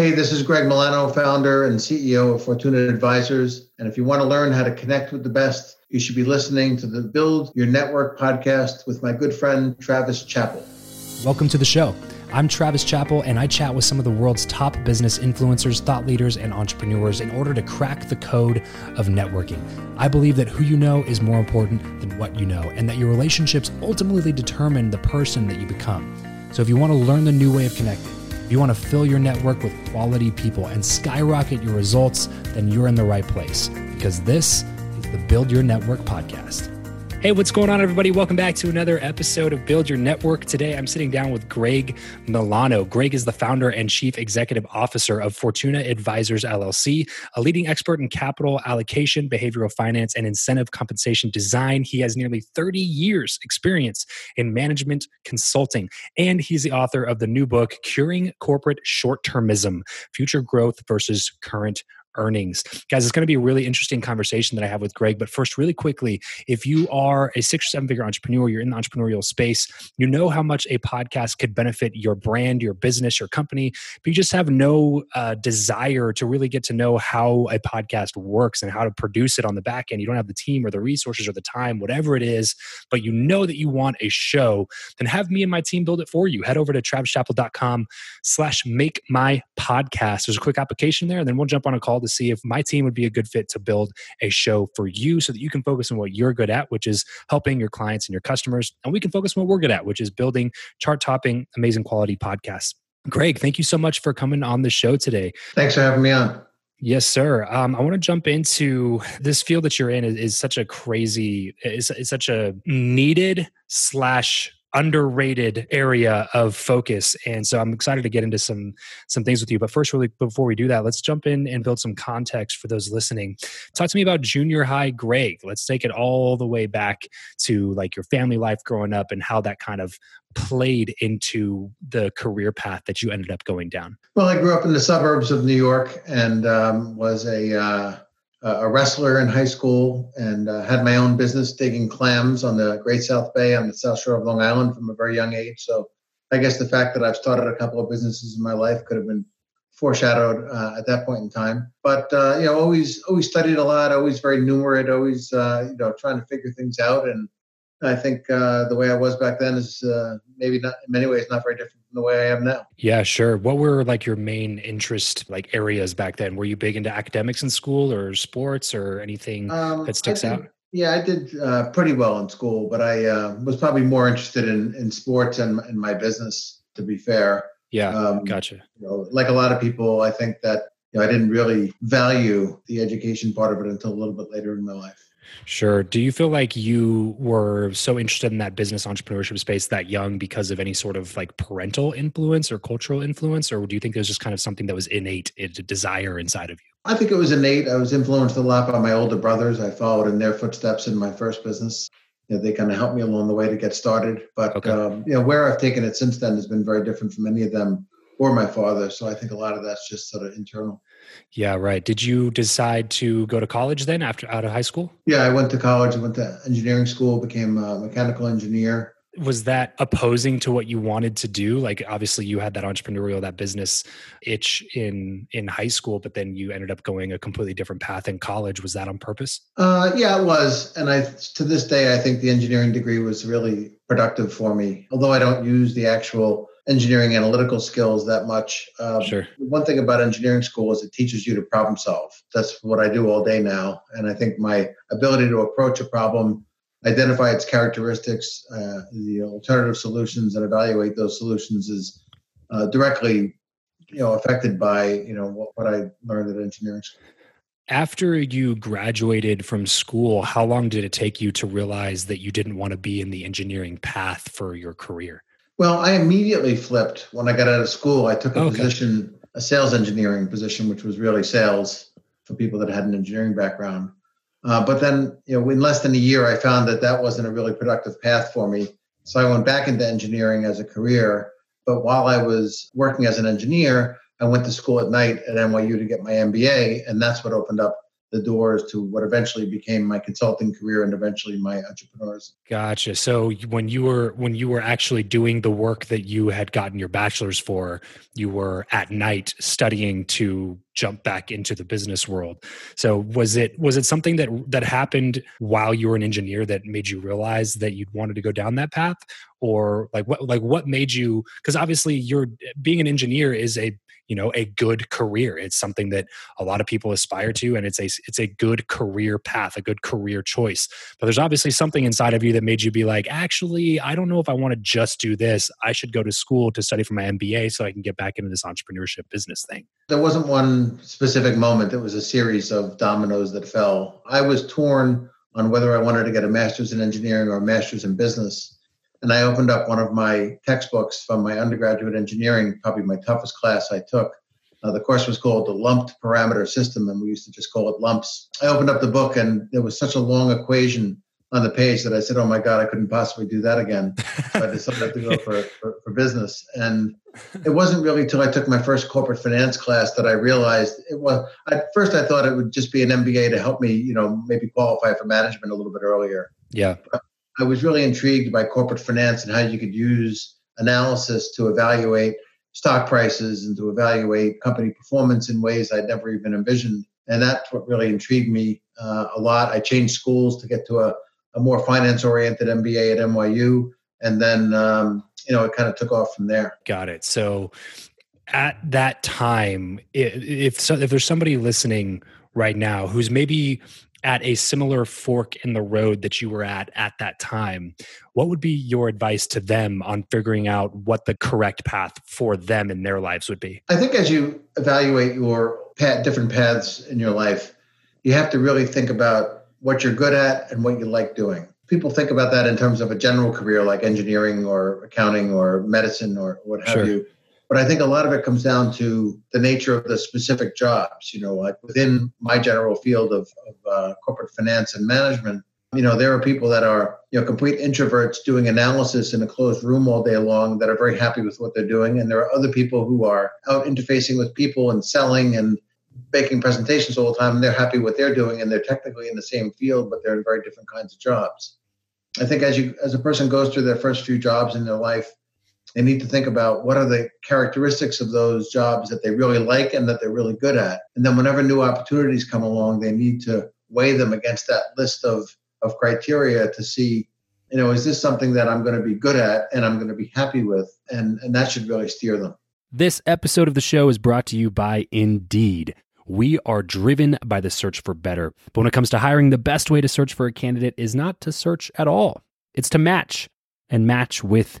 Hey, this is Greg Milano, founder and CEO of Fortuna Advisors. And if you want to learn how to connect with the best, you should be listening to the Build Your Network podcast with my good friend, Travis Chappell. Welcome to the show. I'm Travis Chappell, and I chat with some of the world's top business influencers, thought leaders, and entrepreneurs in order to crack the code of networking. I believe that who you know is more important than what you know, and that your relationships ultimately determine the person that you become. So if you want to learn the new way of connecting, if you want to fill your network with quality people and skyrocket your results, then you're in the right place because this is the Build Your Network podcast. Hey, what's going on, everybody? Welcome back to another episode of Build Your Network. Today, I'm sitting down with Greg Milano. Greg is the founder and chief executive officer of Fortuna Advisors LLC, a leading expert in capital allocation, behavioral finance, and incentive compensation design. He has nearly 30 years' experience in management consulting, and he's the author of the new book, Curing Corporate Short Termism Future Growth versus Current earnings. Guys, it's going to be a really interesting conversation that I have with Greg. But first, really quickly, if you are a six or seven figure entrepreneur, you're in the entrepreneurial space, you know how much a podcast could benefit your brand, your business, your company, but you just have no uh, desire to really get to know how a podcast works and how to produce it on the back end. You don't have the team or the resources or the time, whatever it is, but you know that you want a show, then have me and my team build it for you. Head over to travischappell.com slash make my podcast. There's a quick application there, and then we'll jump on a call to see if my team would be a good fit to build a show for you so that you can focus on what you're good at, which is helping your clients and your customers. And we can focus on what we're good at, which is building chart topping, amazing quality podcasts. Greg, thank you so much for coming on the show today. Thanks for having me on. Yes, sir. Um, I want to jump into this field that you're in is, is such a crazy, is, is such a needed slash underrated area of focus and so i'm excited to get into some some things with you. But first really before we do that let's jump in and build some context for those listening. Talk to me about junior high greg let's take it all the way back to like your family life growing up and how that kind of played into the career path that you ended up going down. Well i grew up in the suburbs of new york and um, was a uh a wrestler in high school and uh, had my own business digging clams on the Great South Bay on the South Shore of Long Island from a very young age. So I guess the fact that I've started a couple of businesses in my life could have been foreshadowed uh, at that point in time. But uh, you know, always always studied a lot, always very numerate, always uh, you know trying to figure things out and I think uh, the way I was back then is uh, maybe not in many ways not very different from the way I am now. Yeah, sure. What were like your main interest like areas back then? Were you big into academics in school or sports or anything um, that sticks did, out? Yeah, I did uh, pretty well in school, but I uh, was probably more interested in in sports and in my business. To be fair. Yeah, um, gotcha. You know, like a lot of people, I think that you know, I didn't really value the education part of it until a little bit later in my life. Sure. Do you feel like you were so interested in that business entrepreneurship space that young because of any sort of like parental influence or cultural influence? Or do you think there's just kind of something that was innate, a desire inside of you? I think it was innate. I was influenced a lot by my older brothers. I followed in their footsteps in my first business. You know, they kind of helped me along the way to get started. But okay. um, you know, where I've taken it since then has been very different from any of them or my father. So I think a lot of that's just sort of internal. Yeah, right. Did you decide to go to college then after out of high school? Yeah, I went to college. I went to engineering school, became a mechanical engineer. Was that opposing to what you wanted to do? Like obviously you had that entrepreneurial, that business itch in in high school, but then you ended up going a completely different path in college. Was that on purpose? Uh, yeah, it was. And I to this day I think the engineering degree was really productive for me. Although I don't use the actual engineering analytical skills that much. Um, sure. One thing about engineering school is it teaches you to problem solve. That's what I do all day now. And I think my ability to approach a problem, identify its characteristics, uh, the alternative solutions, and evaluate those solutions is uh, directly, you know, affected by you know what, what I learned at engineering school. After you graduated from school, how long did it take you to realize that you didn't want to be in the engineering path for your career? Well, I immediately flipped when I got out of school. I took a okay. position, a sales engineering position, which was really sales for people that had an engineering background. Uh, but then, you know, in less than a year, I found that that wasn't a really productive path for me. So I went back into engineering as a career. But while I was working as an engineer, I went to school at night at NYU to get my MBA, and that's what opened up the doors to what eventually became my consulting career and eventually my entrepreneurs. Gotcha. So when you were when you were actually doing the work that you had gotten your bachelor's for, you were at night studying to jump back into the business world. So was it was it something that that happened while you were an engineer that made you realize that you'd wanted to go down that path or like what like what made you cuz obviously you're being an engineer is a you know a good career. It's something that a lot of people aspire to and it's a it's a good career path a good career choice. But there's obviously something inside of you that made you be like actually i don't know if i want to just do this. I should go to school to study for my mba so i can get back into this entrepreneurship business thing. There wasn't one specific moment. It was a series of dominoes that fell. I was torn on whether i wanted to get a master's in engineering or a master's in business and I opened up one of my textbooks from my undergraduate engineering, probably my toughest class I took. Uh, the course was called the Lumped Parameter System, and we used to just call it lumps. I opened up the book, and there was such a long equation on the page that I said, "Oh my God, I couldn't possibly do that again." So I decided to go for, for, for business, and it wasn't really until I took my first corporate finance class that I realized it was. At first, I thought it would just be an MBA to help me, you know, maybe qualify for management a little bit earlier. Yeah. But I was really intrigued by corporate finance and how you could use analysis to evaluate stock prices and to evaluate company performance in ways I'd never even envisioned. And that's what really intrigued me uh, a lot. I changed schools to get to a, a more finance oriented MBA at NYU. And then, um, you know, it kind of took off from there. Got it. So at that time, if, so, if there's somebody listening right now who's maybe at a similar fork in the road that you were at at that time, what would be your advice to them on figuring out what the correct path for them in their lives would be? I think as you evaluate your path, different paths in your life, you have to really think about what you're good at and what you like doing. People think about that in terms of a general career like engineering or accounting or medicine or what have sure. you but I think a lot of it comes down to the nature of the specific jobs. You know, like within my general field of, of uh, corporate finance and management, you know, there are people that are, you know, complete introverts doing analysis in a closed room all day long that are very happy with what they're doing. And there are other people who are out interfacing with people and selling and making presentations all the time and they're happy with what they're doing and they're technically in the same field, but they're in very different kinds of jobs. I think as you as a person goes through their first few jobs in their life, they need to think about what are the characteristics of those jobs that they really like and that they're really good at. And then whenever new opportunities come along, they need to weigh them against that list of, of criteria to see, you know, is this something that I'm going to be good at and I'm going to be happy with? And, and that should really steer them. This episode of the show is brought to you by Indeed. We are driven by the search for better. But when it comes to hiring, the best way to search for a candidate is not to search at all, it's to match and match with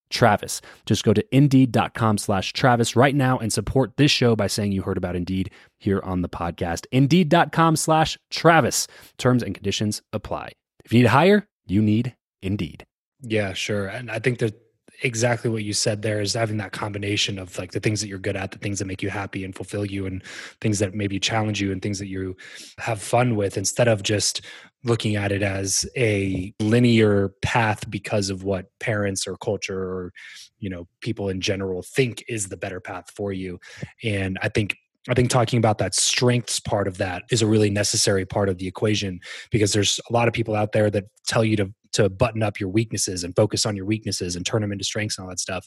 Travis. Just go to indeed.com slash Travis right now and support this show by saying you heard about Indeed here on the podcast. Indeed.com slash Travis. Terms and conditions apply. If you need to hire, you need Indeed. Yeah, sure. And I think that exactly what you said there is having that combination of like the things that you're good at, the things that make you happy and fulfill you, and things that maybe challenge you and things that you have fun with instead of just looking at it as a linear path because of what parents or culture or you know people in general think is the better path for you. And i think I think talking about that strengths part of that is a really necessary part of the equation because there's a lot of people out there that tell you to to button up your weaknesses and focus on your weaknesses and turn them into strengths and all that stuff.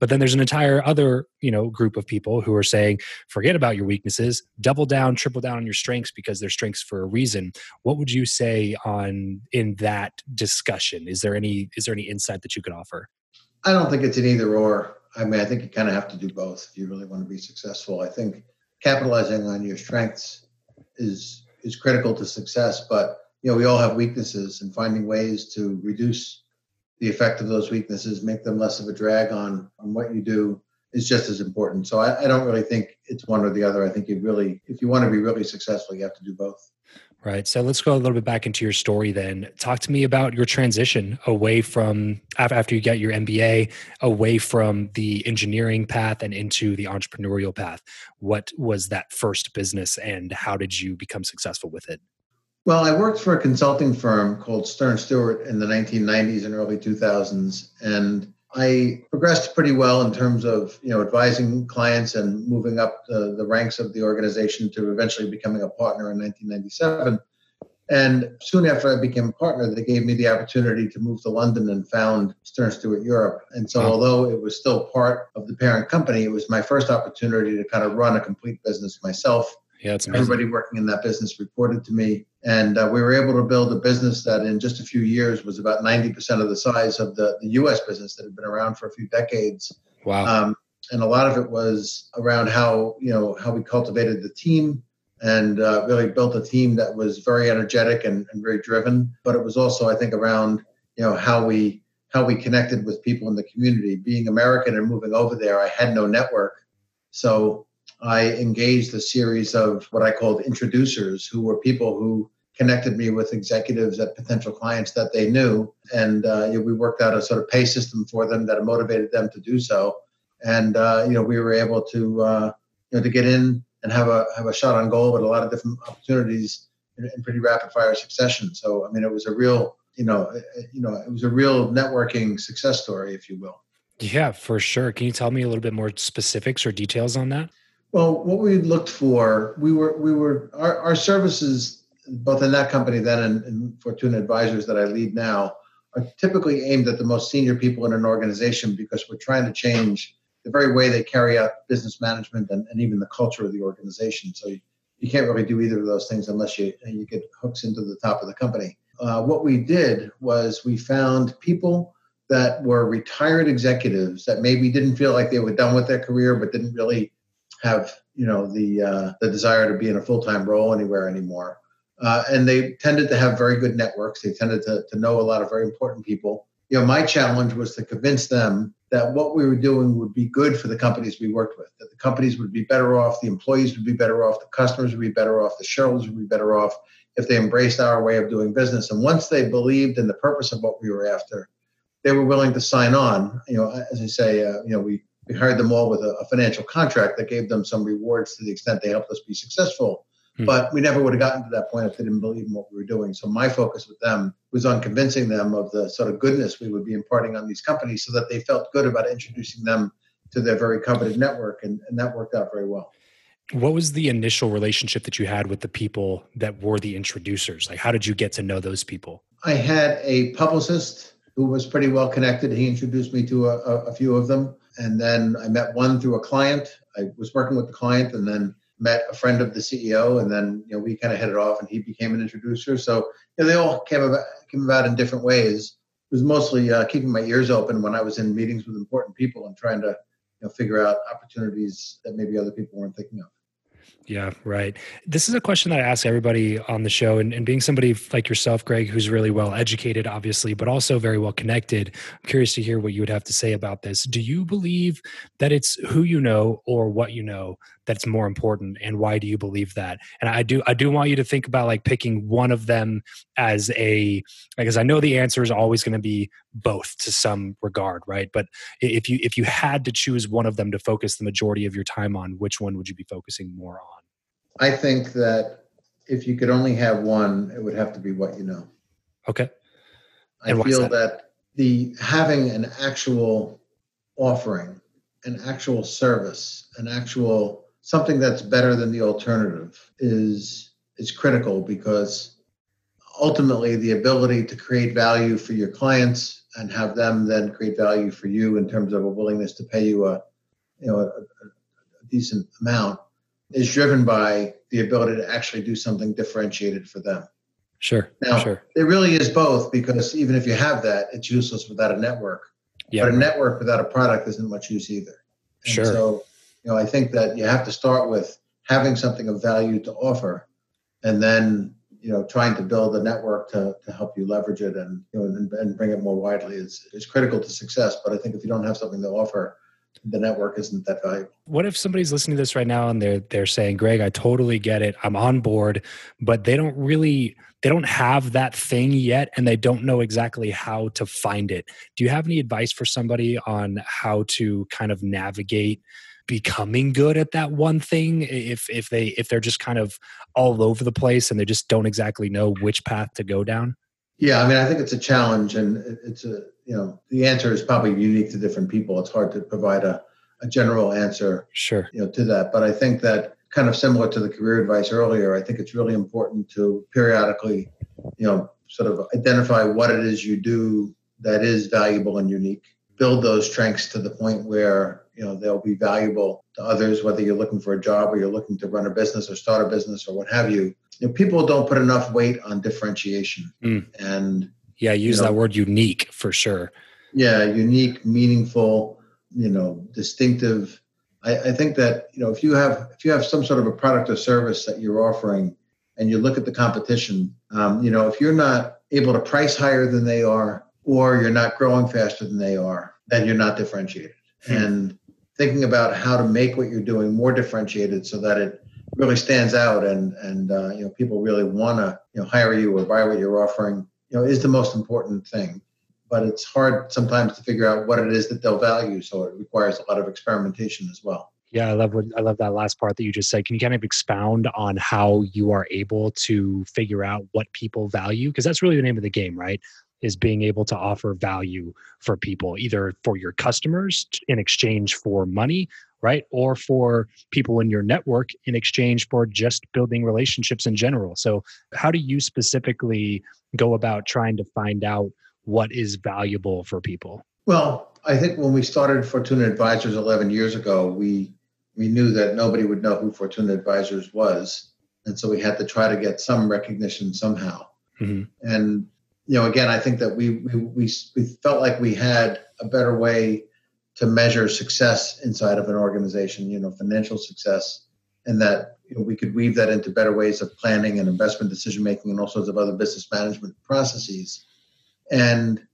But then there's an entire other, you know, group of people who are saying, forget about your weaknesses, double down, triple down on your strengths because they're strengths for a reason. What would you say on in that discussion? Is there any is there any insight that you could offer? I don't think it's an either or. I mean, I think you kind of have to do both if you really want to be successful. I think capitalizing on your strengths is is critical to success, but you know we all have weaknesses and finding ways to reduce the effect of those weaknesses, make them less of a drag on on what you do is just as important. So I, I don't really think it's one or the other. I think you really, if you want to be really successful, you have to do both. Right. So let's go a little bit back into your story then. Talk to me about your transition away from after you get your MBA, away from the engineering path and into the entrepreneurial path. What was that first business and how did you become successful with it? Well, I worked for a consulting firm called Stern Stewart in the 1990s and early 2000s. And I progressed pretty well in terms of you know advising clients and moving up the, the ranks of the organization to eventually becoming a partner in 1997. And soon after I became a partner, they gave me the opportunity to move to London and found Stern Stewart Europe. And so, although it was still part of the parent company, it was my first opportunity to kind of run a complete business myself yeah, it's amazing. Everybody working in that business reported to me, and uh, we were able to build a business that, in just a few years, was about ninety percent of the size of the, the U.S. business that had been around for a few decades. Wow! Um, and a lot of it was around how you know how we cultivated the team and uh, really built a team that was very energetic and, and very driven. But it was also, I think, around you know how we how we connected with people in the community. Being American and moving over there, I had no network, so I engaged a series of what I called introducers, who were people who connected me with executives at potential clients that they knew, and uh, you know, we worked out a sort of pay system for them that motivated them to do so. And uh, you know, we were able to uh, you know to get in and have a have a shot on goal with a lot of different opportunities in, in pretty rapid fire succession. So I mean, it was a real you know you know it was a real networking success story, if you will. Yeah, for sure. Can you tell me a little bit more specifics or details on that? Well, what we looked for, we were we were our, our services both in that company then and, and Fortuna Advisors that I lead now are typically aimed at the most senior people in an organization because we're trying to change the very way they carry out business management and, and even the culture of the organization. So you can't really do either of those things unless you you get hooks into the top of the company. Uh, what we did was we found people that were retired executives that maybe didn't feel like they were done with their career, but didn't really have you know the uh, the desire to be in a full time role anywhere anymore. Uh, and they tended to have very good networks. They tended to, to know a lot of very important people. You know, my challenge was to convince them that what we were doing would be good for the companies we worked with, that the companies would be better off, the employees would be better off, the customers would be better off, the shareholders would be better off if they embraced our way of doing business. And once they believed in the purpose of what we were after, they were willing to sign on. You know, as I say, uh, you know, we, we hired them all with a, a financial contract that gave them some rewards to the extent they helped us be successful Hmm. But we never would have gotten to that point if they didn't believe in what we were doing. So my focus with them was on convincing them of the sort of goodness we would be imparting on these companies so that they felt good about introducing them to their very coveted network. And, and that worked out very well. What was the initial relationship that you had with the people that were the introducers? Like, how did you get to know those people? I had a publicist who was pretty well connected. He introduced me to a, a, a few of them. And then I met one through a client. I was working with the client and then met a friend of the CEO, and then you know we kind of hit it off, and he became an introducer. So you know, they all came about came about in different ways. It was mostly uh, keeping my ears open when I was in meetings with important people and trying to you know figure out opportunities that maybe other people weren't thinking of. Yeah, right. This is a question that I ask everybody on the show. And, and, being somebody like yourself, Greg, who's really well educated, obviously, but also very well connected, I'm curious to hear what you would have to say about this. Do you believe that it's who you know or what you know that's more important? And why do you believe that? And I do I do want you to think about like picking one of them as a because I know the answer is always going to be both to some regard, right? But if you if you had to choose one of them to focus the majority of your time on, which one would you be focusing more on? I think that if you could only have one, it would have to be what you know. Okay. I feel that? that the having an actual offering, an actual service, an actual something that's better than the alternative is is critical because ultimately the ability to create value for your clients and have them then create value for you in terms of a willingness to pay you a you know a, a decent amount is driven by the ability to actually do something differentiated for them. Sure. Now, sure. it really is both because even if you have that, it's useless without a network. Yeah. But a network without a product isn't much use either. And sure. So, you know, I think that you have to start with having something of value to offer, and then you know, trying to build a network to, to help you leverage it and you know and, and bring it more widely is is critical to success. But I think if you don't have something to offer, the network isn't that valuable. What if somebody's listening to this right now and they're they're saying, "Greg, I totally get it. I'm on board," but they don't really they don't have that thing yet and they don't know exactly how to find it. Do you have any advice for somebody on how to kind of navigate becoming good at that one thing if if they if they're just kind of all over the place and they just don't exactly know which path to go down? Yeah, I mean, I think it's a challenge and it's a you know the answer is probably unique to different people. It's hard to provide a, a general answer sure. you know to that. But i think that kind of similar to the career advice earlier i think it's really important to periodically you know sort of identify what it is you do that is valuable and unique. Build those strengths to the point where you know they'll be valuable to others whether you're looking for a job or you're looking to run a business or start a business or what have you, you know, people don't put enough weight on differentiation. Mm. and yeah, use you know, that word unique for sure. Yeah, unique, meaningful, you know, distinctive. I, I think that you know if you have if you have some sort of a product or service that you're offering, and you look at the competition, um, you know, if you're not able to price higher than they are, or you're not growing faster than they are, then you're not differentiated. Hmm. And thinking about how to make what you're doing more differentiated so that it really stands out and and uh, you know people really want to you know hire you or buy what you're offering you know is the most important thing but it's hard sometimes to figure out what it is that they'll value so it requires a lot of experimentation as well. Yeah i love what i love that last part that you just said. Can you kind of expound on how you are able to figure out what people value? Because that's really the name of the game right? Is being able to offer value for people either for your customers in exchange for money right or for people in your network in exchange for just building relationships in general so how do you specifically go about trying to find out what is valuable for people? Well, I think when we started Fortuna Advisors 11 years ago, we we knew that nobody would know who Fortuna Advisors was. and so we had to try to get some recognition somehow. Mm-hmm. And you know, again, I think that we, we we we felt like we had a better way to measure success inside of an organization. You know, financial success, and that you know, we could weave that into better ways of planning and investment decision making and all sorts of other business management processes. And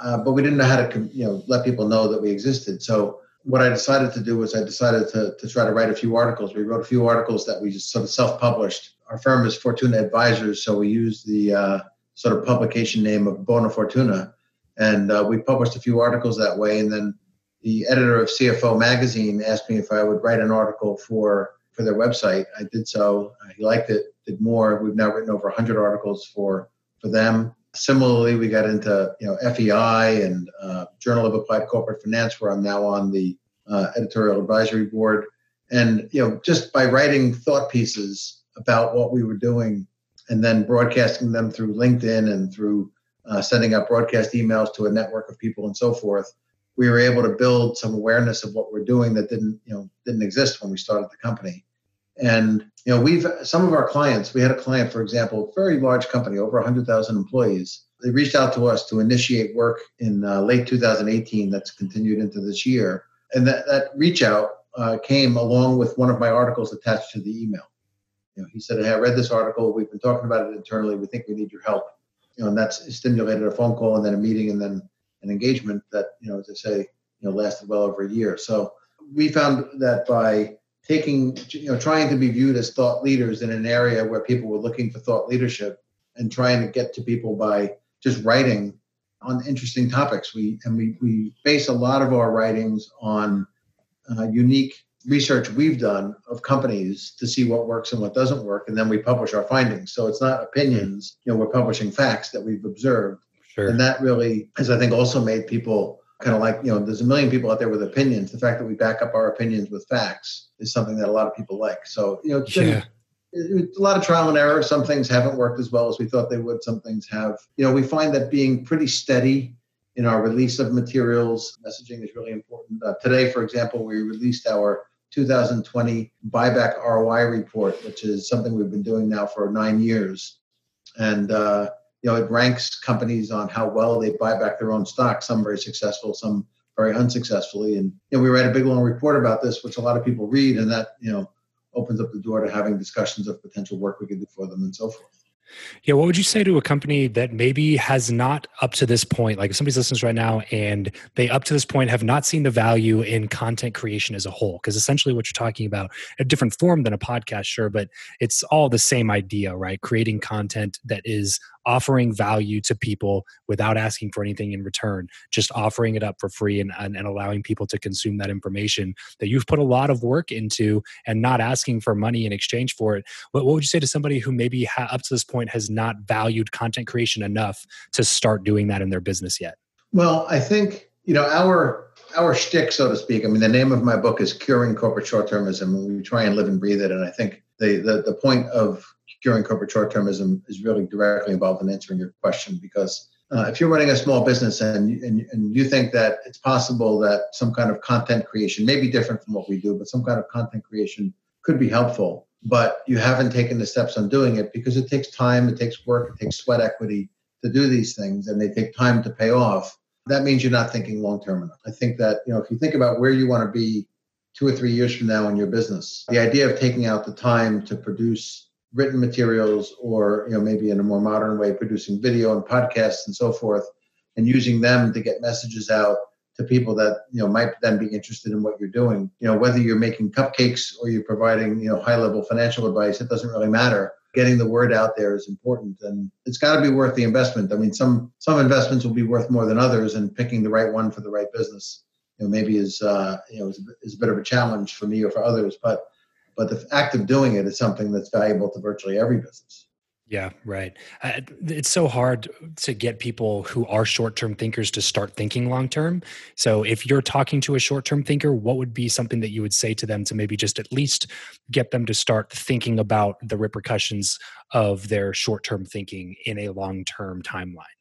uh, but we didn't know how to you know let people know that we existed. So what I decided to do was I decided to, to try to write a few articles. We wrote a few articles that we just sort of self-published. Our firm is Fortuna Advisors, so we used the uh, sort of publication name of Bona Fortuna, and uh, we published a few articles that way. And then the editor of CFO Magazine asked me if I would write an article for for their website. I did so. He liked it. Did more. We've now written over 100 articles for for them. Similarly, we got into you know FEI and uh, Journal of Applied Corporate Finance, where I'm now on the uh, editorial advisory board. And you know, just by writing thought pieces about what we were doing, and then broadcasting them through LinkedIn and through uh, sending out broadcast emails to a network of people and so forth, we were able to build some awareness of what we're doing that didn't you know didn't exist when we started the company. And you know, we've some of our clients. We had a client, for example, very large company, over 100,000 employees. They reached out to us to initiate work in uh, late 2018. That's continued into this year, and that that reach out uh, came along with one of my articles attached to the email. You know, he said, "Hey, I read this article. We've been talking about it internally. We think we need your help." You know, and that's stimulated a phone call and then a meeting and then an engagement that you know, as I say, you know, lasted well over a year. So we found that by taking, you know, trying to be viewed as thought leaders in an area where people were looking for thought leadership and trying to get to people by just writing on interesting topics. We and we we base a lot of our writings on uh, unique research we've done of companies to see what works and what doesn't work, and then we publish our findings. So it's not opinions. You know, we're publishing facts that we've observed, Sure. and that really has, I think, also made people kind of like you know there's a million people out there with opinions. The fact that we back up our opinions with facts is something that a lot of people like. So you know it's, Yeah. it's a lot of trial and error. Some things haven't worked as well as we thought they would. Some things have you know we find that being pretty steady in our release of materials messaging is really important. Uh, today for example we released our 2020 buyback roi report which is something we've been doing now for nine years. And uh, you know, it ranks companies on how well they buy back their own stock. Some very successful, some very unsuccessfully. And you know, we write a big long report about this, which a lot of people read, and that you know opens up the door to having discussions of potential work we could do for them and so forth. Yeah, what would you say to a company that maybe has not up to this point, like if somebody's listening right now and they up to this point have not seen the value in content creation as a whole? Because essentially what you're talking about, a different form than a podcast, sure, but it's all the same idea, right? Creating content that is offering value to people without asking for anything in return, just offering it up for free and, and, and allowing people to consume that information that you've put a lot of work into and not asking for money in exchange for it. What, what would you say to somebody who maybe ha- up to this point has not valued content creation enough to start doing that in their business yet? Well, I think you know our our shtick, so to speak. I mean, the name of my book is "Curing Corporate Short-Termism," and we try and live and breathe it. And I think the the, the point of curing corporate short-termism is really directly involved in answering your question because uh, if you're running a small business and, and and you think that it's possible that some kind of content creation may be different from what we do, but some kind of content creation could be helpful, but you haven't taken the steps on doing it because it takes time, it takes work, it takes sweat equity to do these things, and they take time to pay off. That means you're not thinking long term enough. I think that you know if you think about where you want to be two or three years from now in your business, the idea of taking out the time to produce written materials or you know maybe in a more modern way producing video and podcasts and so forth and using them to get messages out to people that you know might then be interested in what you're doing. You know whether you're making cupcakes or you're providing you know high level financial advice it doesn't really matter. Getting the word out there is important and it's got to be worth the investment. I mean some some investments will be worth more than others and picking the right one for the right business you know maybe is uh, you know is, is a bit of a challenge for me or for others but but the act of doing it is something that's valuable to virtually every business. Yeah, right. Uh, it's so hard to get people who are short term thinkers to start thinking long term. So, if you're talking to a short term thinker, what would be something that you would say to them to maybe just at least get them to start thinking about the repercussions of their short term thinking in a long term timeline?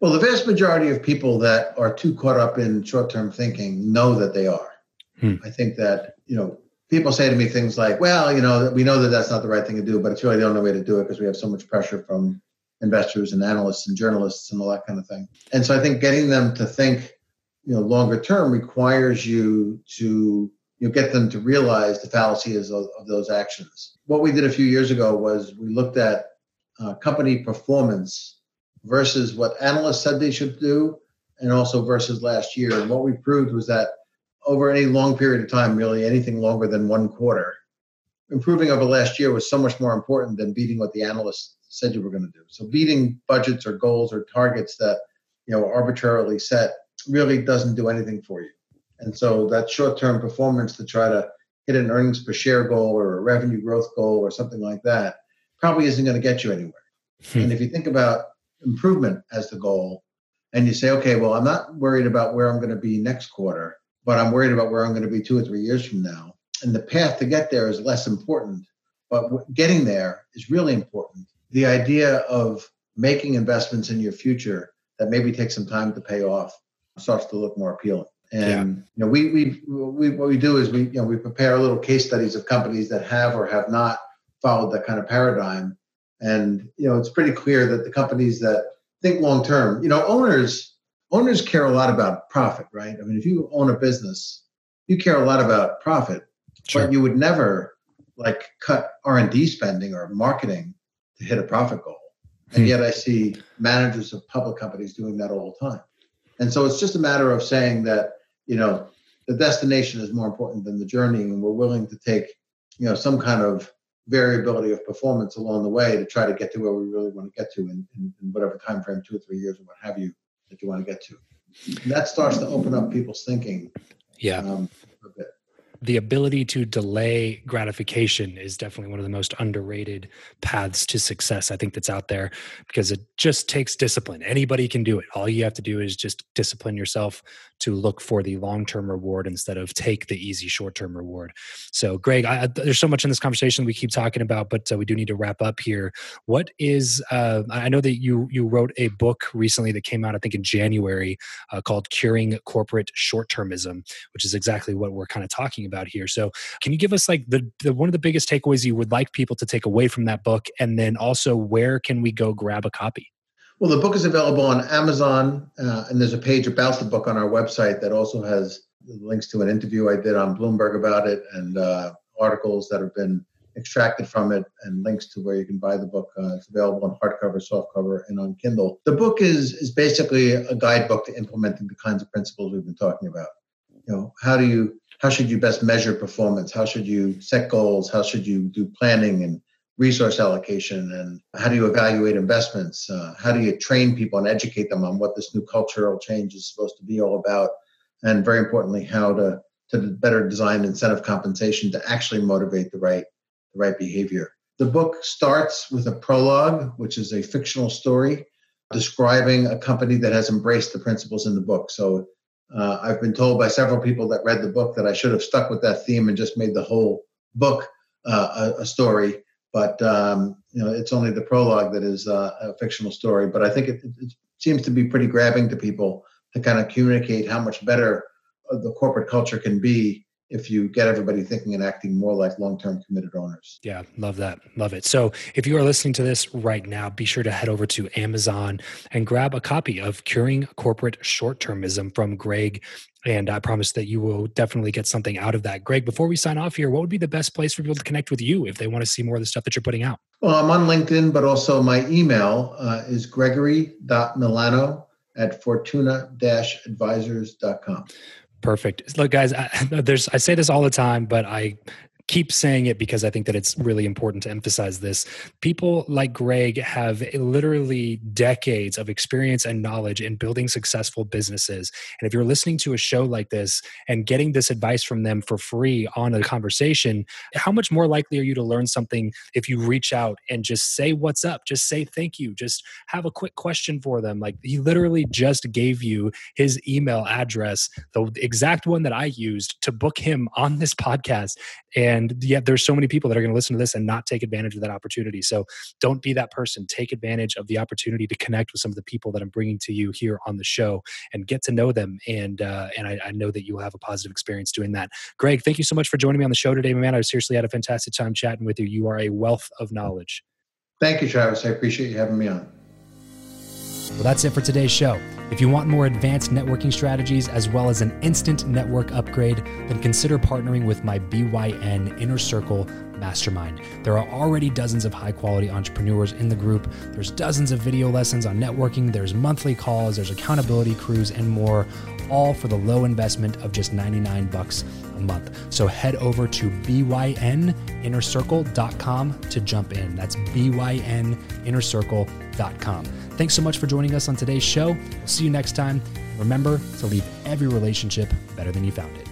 Well, the vast majority of people that are too caught up in short term thinking know that they are. Hmm. I think that, you know, people say to me things like, well, you know, we know that that's not the right thing to do, but it's really the only way to do it because we have so much pressure from investors and analysts and journalists and all that kind of thing. And so I think getting them to think, you know, longer term requires you to you know, get them to realize the fallacies of, of those actions. What we did a few years ago was we looked at uh, company performance versus what analysts said they should do and also versus last year. And what we proved was that over any long period of time, really anything longer than one quarter, improving over last year was so much more important than beating what the analysts said you were going to do. So beating budgets or goals or targets that you know arbitrarily set really doesn't do anything for you. And so that short-term performance to try to hit an earnings per share goal or a revenue growth goal or something like that probably isn't going to get you anywhere. Hmm. And if you think about improvement as the goal and you say, okay, well, I'm not worried about where I'm going to be next quarter but I'm worried about where I'm going to be two or three years from now. And the path to get there is less important, but getting there is really important. The idea of making investments in your future that maybe take some time to pay off starts to look more appealing. And yeah. you know, we, we we what we do is we you know we prepare little case studies of companies that have or have not followed that kind of paradigm. And you know, it's pretty clear that the companies that think long term, you know, owners owners care a lot about profit, right? I mean, if you own a business, you care a lot about profit, sure. but you would never like cut R and D spending or marketing to hit a profit goal. And hmm. yet, I see managers of public companies doing that all the time. And so, it's just a matter of saying that you know the destination is more important than the journey, and we're willing to take you know some kind of variability of performance along the way to try to get to where we really want to get to in, in, in whatever time frame, two or three years or what have you that you want to get to. And that starts to open up people's thinking. Yeah. Um, a bit the ability to delay gratification is definitely one of the most underrated paths to success I think that's out there because it just takes discipline. Anybody can do it. All you have to do is just discipline yourself to look for the long-term reward instead of take the easy short-term reward. So, Greg, I, there's so much in this conversation we keep talking about, but uh, we do need to wrap up here. What is? Uh, I know that you you wrote a book recently that came out, I think, in January, uh, called "Curing Corporate Short-Termism," which is exactly what we're kind of talking about here. So, can you give us like the, the one of the biggest takeaways you would like people to take away from that book, and then also where can we go grab a copy? Well, the book is available on Amazon, uh, and there's a page about the book on our website that also has links to an interview I did on Bloomberg about it and uh, articles that have been extracted from it and links to where you can buy the book. Uh, it's available on hardcover, softcover, and on Kindle. The book is is basically a guidebook to implementing the kinds of principles we've been talking about. You know, how do you how should you best measure performance? How should you set goals? How should you do planning and resource allocation? And how do you evaluate investments? Uh, how do you train people and educate them on what this new cultural change is supposed to be all about? And very importantly, how to to better design incentive compensation to actually motivate the right the right behavior. The book starts with a prologue, which is a fictional story describing a company that has embraced the principles in the book. So uh, I've been told by several people that read the book that I should have stuck with that theme and just made the whole book uh, a, a, story. But um, you know, it's only the prologue that is uh, a fictional story. But I think it, it, seems to be pretty grabbing to people to kind of communicate how much better uh, the corporate culture can be if you get everybody thinking and acting more like long-term committed owners. Yeah, love that. Love it. So, if you are listening to this right now, be sure to head over to Amazon and grab a copy of Curing Corporate Short-Termism from Greg and I promise that you will definitely get something out of that. Greg, before we sign off here, what would be the best place for people to connect with you if they want to see more of the stuff that you're putting out? Well, I'm on LinkedIn, but also my email uh, is gregory.milano at fortuna-advisors.com. Perfect. Look, guys, I, there's I say this all the time, but I keep saying it because I think that it's really important to emphasize this. People like Greg have literally decades of experience and knowledge in building successful businesses. And if you're listening to a show like this and getting this advice from them for free on a conversation, how much more likely are you to learn something if you reach out and just say what's up, just say thank you, just have a quick question for them? Like he literally just gave you his email address, the exact one that I used to book him on this podcast. And And yet there's so many people that are going to listen to this and not take advantage of that opportunity. So don't be that person. Take advantage of the opportunity to connect with some of the people that I'm bringing to you here on the show and get to know them. And uh, and I, I know that you'll have a positive experience doing that. Greg, thank you so much for joining me on the show today, man. I seriously had a fantastic time chatting with you. You are a wealth of knowledge. Thank you, Travis. I appreciate you having me on. Well, that's it for today's show. If you want more advanced networking strategies as well as an instant network upgrade, then consider partnering with my BYN Inner Circle Mastermind. There are already dozens of high quality entrepreneurs in the group. There's dozens of video lessons on networking, there's monthly calls, there's accountability crews, and more, all for the low investment of just 99 bucks a month. So head over to byninnercircle.com to jump in. That's byninnercircle.com. Thanks so much for joining us on today's show. We'll see you next time. Remember to leave every relationship better than you found it.